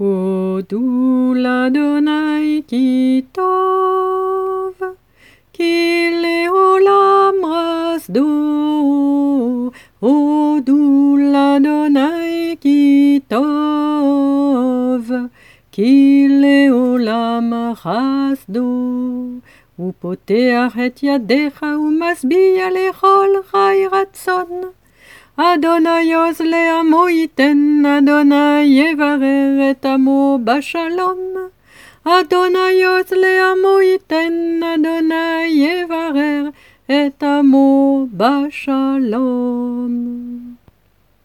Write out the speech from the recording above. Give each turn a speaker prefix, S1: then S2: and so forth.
S1: הודו לאדוני כי טוב, כי לעולם רסדו. הודו לאדוני כי טוב, כי לעולם חסדו. הוא פותח את ידיך ומשביע לכל חי רצון. Adonai le amoiten, Adonai evarer et amo bashalom. Adonai le amoiten, Adonai evarer et amo bashalom.